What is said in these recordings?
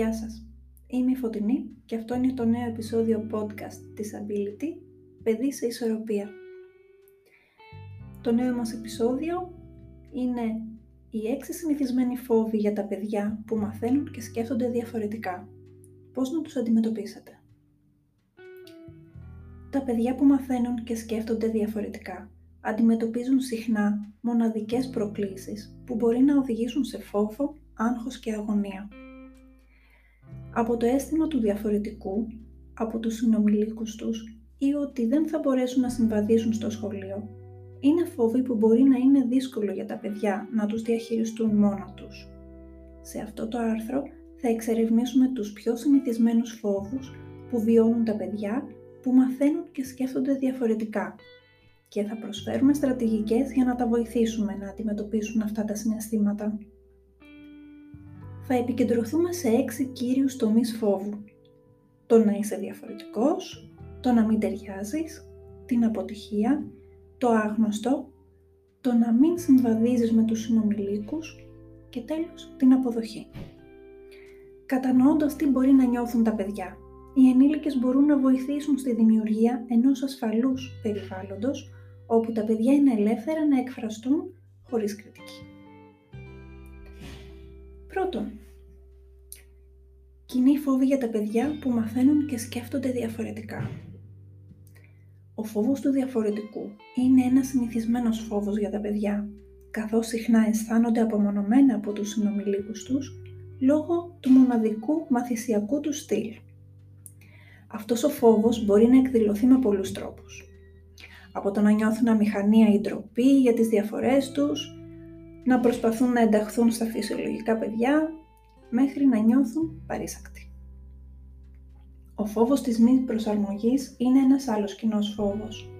Γεια σας, είμαι η Φωτεινή και αυτό είναι το νέο επεισόδιο podcast της Ability «Παιδί σε ισορροπία». Το νέο μας επεισόδιο είναι οι έξι συνηθισμένοι φόβοι για τα παιδιά που μαθαίνουν και σκέφτονται διαφορετικά. Πώς να τους αντιμετωπίσετε; Τα παιδιά που μαθαίνουν και σκέφτονται διαφορετικά αντιμετωπίζουν συχνά μοναδικές προκλήσεις που μπορεί να οδηγήσουν σε φόβο, άγχος και αγωνία. Από το αίσθημα του διαφορετικού, από τους συνομιλίκους τους ή ότι δεν θα μπορέσουν να συμβαδίσουν στο σχολείο, είναι φόβοι που μπορεί να είναι δύσκολο για τα παιδιά να τους διαχειριστούν μόνα τους. Σε αυτό το άρθρο θα εξερευνήσουμε τους πιο συνηθισμένους φόβους που βιώνουν τα παιδιά που μαθαίνουν και σκέφτονται διαφορετικά και θα προσφέρουμε στρατηγικές για να τα βοηθήσουμε να αντιμετωπίσουν αυτά τα συναισθήματα. Θα επικεντρωθούμε σε έξι κύριους τομείς φόβου. Το να είσαι διαφορετικός, το να μην ταιριάζεις, την αποτυχία, το άγνωστο, το να μην συμβαδίζεις με τους συνομιλίκους και τέλος την αποδοχή. Κατανοώντας τι μπορεί να νιώθουν τα παιδιά, οι ενήλικες μπορούν να βοηθήσουν στη δημιουργία ενός ασφαλούς περιβάλλοντος όπου τα παιδιά είναι ελεύθερα να εκφραστούν χωρίς κριτική. Πρώτον, κοινή φόβη για τα παιδιά που μαθαίνουν και σκέφτονται διαφορετικά. Ο φόβος του διαφορετικού είναι ένας συνηθισμένος φόβος για τα παιδιά, καθώς συχνά αισθάνονται απομονωμένα από τους συνομιλίκους τους λόγω του μοναδικού μαθησιακού του στυλ. Αυτός ο φόβος μπορεί να εκδηλωθεί με πολλούς τρόπους από το να νιώθουν αμηχανία ή ντροπή για τις διαφορές τους, να προσπαθούν να ενταχθούν στα φυσιολογικά παιδιά, μέχρι να νιώθουν παρήσακτοι. Ο φόβος της μη προσαρμογής είναι ένας άλλος κοινός φόβος.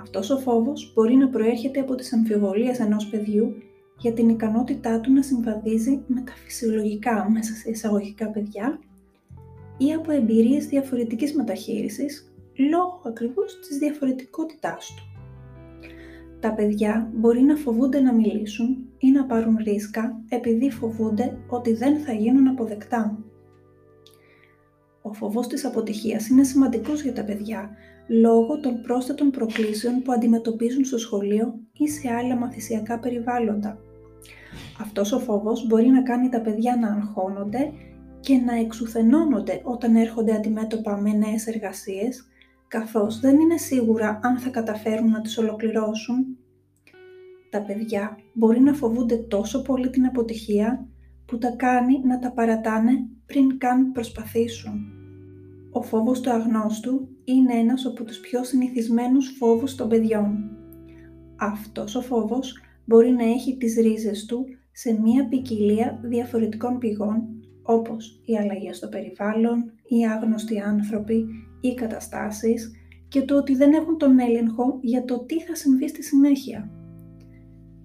Αυτός ο φόβος μπορεί να προέρχεται από τις αμφιβολίες ενός παιδιού για την ικανότητά του να συμβαδίζει με τα φυσιολογικά μέσα σε εισαγωγικά παιδιά ή από εμπειρίες διαφορετικής μεταχείρισης λόγω ακριβώς της διαφορετικότητάς του. Τα παιδιά μπορεί να φοβούνται να μιλήσουν ή να πάρουν ρίσκα επειδή φοβούνται ότι δεν θα γίνουν αποδεκτά. Ο φοβός της αποτυχίας είναι σημαντικός για τα παιδιά λόγω των πρόσθετων προκλήσεων που αντιμετωπίζουν στο σχολείο ή σε άλλα μαθησιακά περιβάλλοντα. Αυτός ο φόβος μπορεί να κάνει τα παιδιά να αγχώνονται και να εξουθενώνονται όταν έρχονται αντιμέτωπα με νέες εργασίες καθώς δεν είναι σίγουρα αν θα καταφέρουν να τις ολοκληρώσουν. Τα παιδιά μπορεί να φοβούνται τόσο πολύ την αποτυχία που τα κάνει να τα παρατάνε πριν καν προσπαθήσουν. Ο φόβος του αγνώστου είναι ένας από τους πιο συνηθισμένους φόβους των παιδιών. Αυτός ο φόβος μπορεί να έχει τις ρίζες του σε μία ποικιλία διαφορετικών πηγών όπως η αλλαγή στο περιβάλλον, οι άγνωστοι άνθρωποι, οι καταστάσεις και το ότι δεν έχουν τον έλεγχο για το τι θα συμβεί στη συνέχεια.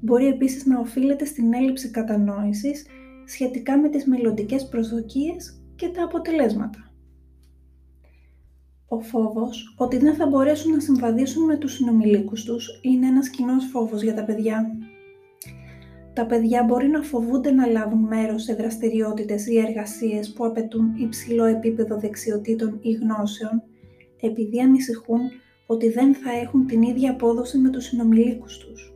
Μπορεί επίσης να οφείλεται στην έλλειψη κατανόησης σχετικά με τις μελλοντικές προσδοκίες και τα αποτελέσματα. Ο φόβος ότι δεν θα μπορέσουν να συμβαδίσουν με τους συνομιλίκους τους είναι ένας κοινός φόβος για τα παιδιά τα παιδιά μπορεί να φοβούνται να λάβουν μέρος σε δραστηριότητες ή εργασίες που απαιτούν υψηλό επίπεδο δεξιοτήτων ή γνώσεων, επειδή ανησυχούν ότι δεν θα έχουν την ίδια απόδοση με τους συνομιλίκους τους.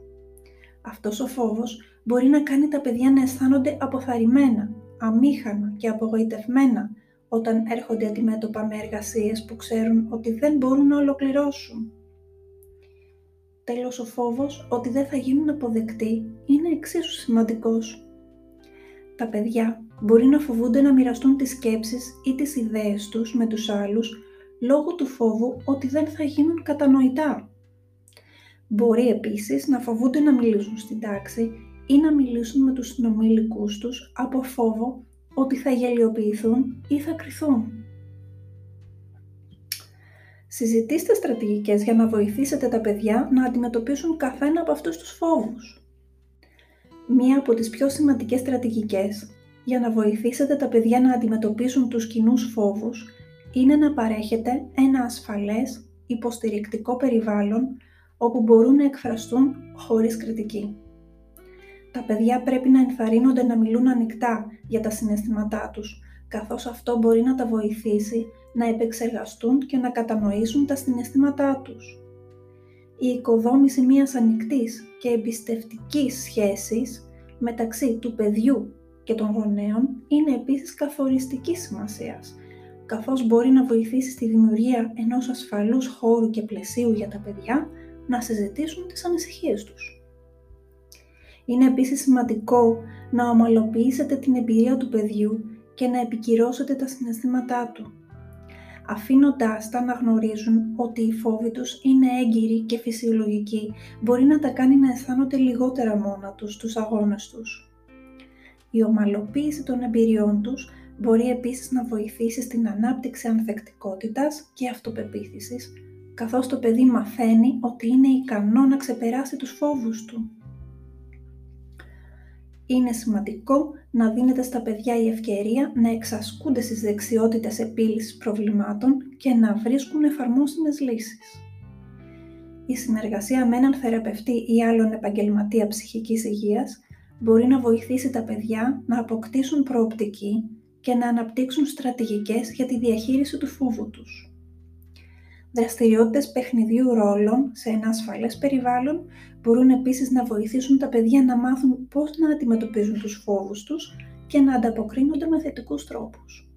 Αυτός ο φόβος μπορεί να κάνει τα παιδιά να αισθάνονται αποθαρρυμένα, αμήχανα και απογοητευμένα όταν έρχονται αντιμέτωπα με εργασίες που ξέρουν ότι δεν μπορούν να ολοκληρώσουν. Τέλος ο φόβος ότι δεν θα γίνουν αποδεκτοί είναι εξίσου σημαντικός. Τα παιδιά μπορεί να φοβούνται να μοιραστούν τις σκέψεις ή τις ιδέες τους με τους άλλους λόγω του φόβου ότι δεν θα γίνουν κατανοητά. Μπορεί επίσης να φοβούνται να μιλήσουν στην τάξη ή να μιλήσουν με τους συνομιλικούς τους από φόβο ότι θα γελιοποιηθούν ή θα κρυθούν. Συζητήστε στρατηγικές για να βοηθήσετε τα παιδιά να αντιμετωπίσουν καθένα από αυτούς τους φόβους. Μία από τις πιο σημαντικές στρατηγικές για να βοηθήσετε τα παιδιά να αντιμετωπίσουν τους κοινούς φόβους είναι να παρέχετε ένα ασφαλές, υποστηρικτικό περιβάλλον όπου μπορούν να εκφραστούν χωρίς κριτική. Τα παιδιά πρέπει να ενθαρρύνονται να μιλούν ανοιχτά για τα συναισθήματά τους, καθώς αυτό μπορεί να τα βοηθήσει να επεξεργαστούν και να κατανοήσουν τα συναισθήματά τους. Η οικοδόμηση μιας ανοιχτής και εμπιστευτικής σχέσης μεταξύ του παιδιού και των γονέων είναι επίσης καθοριστική σημασίας, καθώς μπορεί να βοηθήσει στη δημιουργία ενός ασφαλούς χώρου και πλαισίου για τα παιδιά να συζητήσουν τις ανησυχίες τους. Είναι επίσης σημαντικό να ομαλοποιήσετε την εμπειρία του παιδιού και να επικυρώσετε τα συναισθήματά του, αφήνοντάς τα να γνωρίζουν ότι οι φόβοι τους είναι έγκυροι και φυσιολογικοί, μπορεί να τα κάνει να αισθάνονται λιγότερα μόνα τους στους αγώνες τους. Η ομαλοποίηση των εμπειριών τους μπορεί επίσης να βοηθήσει στην ανάπτυξη ανθεκτικότητας και αυτοπεποίθησης, καθώς το παιδί μαθαίνει ότι είναι ικανό να ξεπεράσει τους φόβους του. Είναι σημαντικό να δίνεται στα παιδιά η ευκαιρία να εξασκούνται στις δεξιότητες επίλυσης προβλημάτων και να βρίσκουν εφαρμόσιμες λύσεις. Η συνεργασία με έναν θεραπευτή ή άλλον επαγγελματία ψυχικής υγείας μπορεί να βοηθήσει τα παιδιά να αποκτήσουν προοπτική και να αναπτύξουν στρατηγικές για τη διαχείριση του φόβου τους. Δραστηριότητες παιχνιδιού ρόλων σε ένα ασφαλές περιβάλλον μπορούν επίσης να βοηθήσουν τα παιδιά να μάθουν πώς να αντιμετωπίζουν τους φόβους τους και να ανταποκρίνονται με θετικούς τρόπους.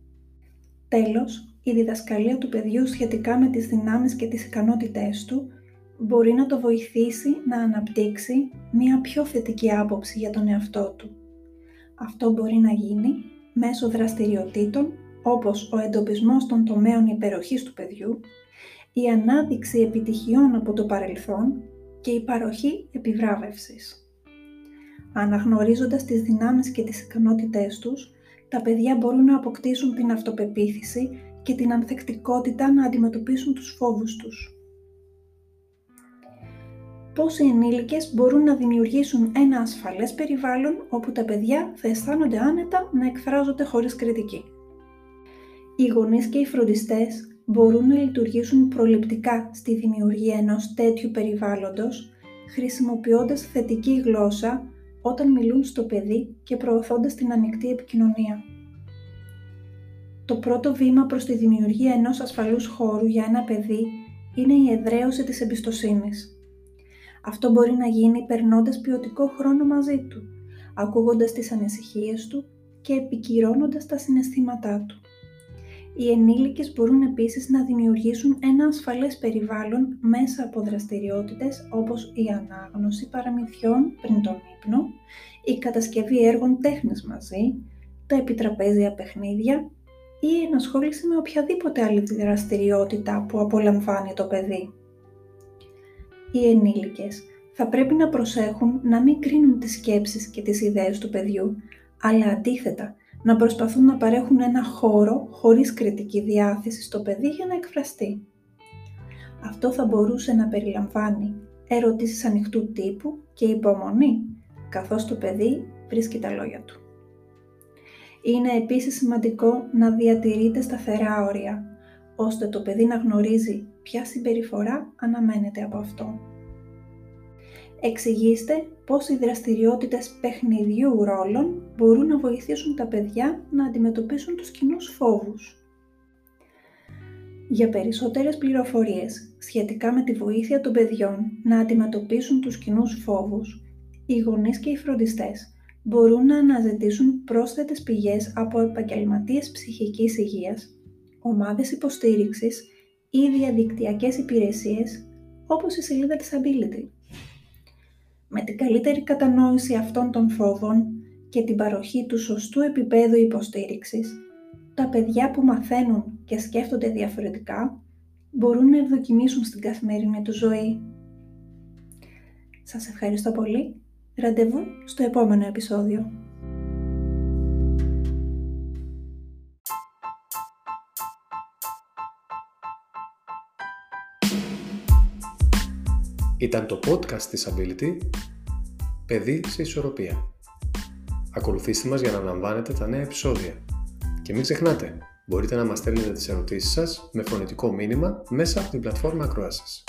Τέλος, η διδασκαλία του παιδιού σχετικά με τις δυνάμεις και τις ικανότητές του μπορεί να το βοηθήσει να αναπτύξει μία πιο θετική άποψη για τον εαυτό του. Αυτό μπορεί να γίνει μέσω δραστηριοτήτων όπως ο εντοπισμός των τομέων υπεροχής του παιδιού, η ανάδειξη επιτυχιών από το παρελθόν και η παροχή επιβράβευσης. Αναγνωρίζοντας τις δυνάμεις και τις ικανότητές τους, τα παιδιά μπορούν να αποκτήσουν την αυτοπεποίθηση και την ανθεκτικότητα να αντιμετωπίσουν τους φόβους τους. Πώς οι ενήλικες μπορούν να δημιουργήσουν ένα ασφαλές περιβάλλον όπου τα παιδιά θα αισθάνονται άνετα να εκφράζονται χωρίς κριτική. Οι γονείς και οι φροντιστές μπορούν να λειτουργήσουν προληπτικά στη δημιουργία ενός τέτοιου περιβάλλοντος, χρησιμοποιώντας θετική γλώσσα όταν μιλούν στο παιδί και προωθώντας την ανοιχτή επικοινωνία. Το πρώτο βήμα προς τη δημιουργία ενός ασφαλούς χώρου για ένα παιδί είναι η εδραίωση της εμπιστοσύνης. Αυτό μπορεί να γίνει περνώντας ποιοτικό χρόνο μαζί του, ακούγοντας τις ανησυχίες του και επικυρώνοντας τα συναισθήματά του. Οι ενήλικες μπορούν επίσης να δημιουργήσουν ένα ασφαλές περιβάλλον μέσα από δραστηριότητες όπως η ανάγνωση παραμυθιών πριν τον ύπνο, η κατασκευή έργων τέχνης μαζί, τα επιτραπέζια παιχνίδια ή η ενασχόληση με οποιαδήποτε άλλη δραστηριότητα που απολαμβάνει το παιδί. Οι ενήλικες θα πρέπει να προσέχουν να μην κρίνουν τις σκέψεις και τις ιδέες του παιδιού, αλλά αντίθετα να προσπαθούν να παρέχουν ένα χώρο χωρίς κριτική διάθεση στο παιδί για να εκφραστεί. Αυτό θα μπορούσε να περιλαμβάνει ερωτήσεις ανοιχτού τύπου και υπομονή, καθώς το παιδί βρίσκει τα λόγια του. Είναι επίσης σημαντικό να διατηρείτε σταθερά όρια, ώστε το παιδί να γνωρίζει ποια συμπεριφορά αναμένεται από αυτό. Εξηγήστε πώς οι δραστηριότητες παιχνιδιού ρόλων μπορούν να βοηθήσουν τα παιδιά να αντιμετωπίσουν τους κοινούς φόβους. Για περισσότερες πληροφορίες σχετικά με τη βοήθεια των παιδιών να αντιμετωπίσουν τους κοινούς φόβους, οι γονείς και οι φροντιστές μπορούν να αναζητήσουν πρόσθετες πηγές από επαγγελματίες ψυχικής υγείας, ομάδες υποστήριξης ή διαδικτυακές υπηρεσίες όπως η σελίδα της Ability. Με την καλύτερη κατανόηση αυτών των φόβων και την παροχή του σωστού επίπεδου υποστήριξης, τα παιδιά που μαθαίνουν και σκέφτονται διαφορετικά μπορούν να ευδοκιμήσουν στην καθημερινή τους ζωή. Σας ευχαριστώ πολύ. Ραντεβού στο επόμενο επεισόδιο. Ήταν το podcast της Ability «Παιδί σε ισορροπία». Ακολουθήστε μας για να λαμβάνετε τα νέα επεισόδια. Και μην ξεχνάτε, μπορείτε να μας στέλνετε τις ερωτήσεις σας με φωνητικό μήνυμα μέσα από την πλατφόρμα ακροάσης.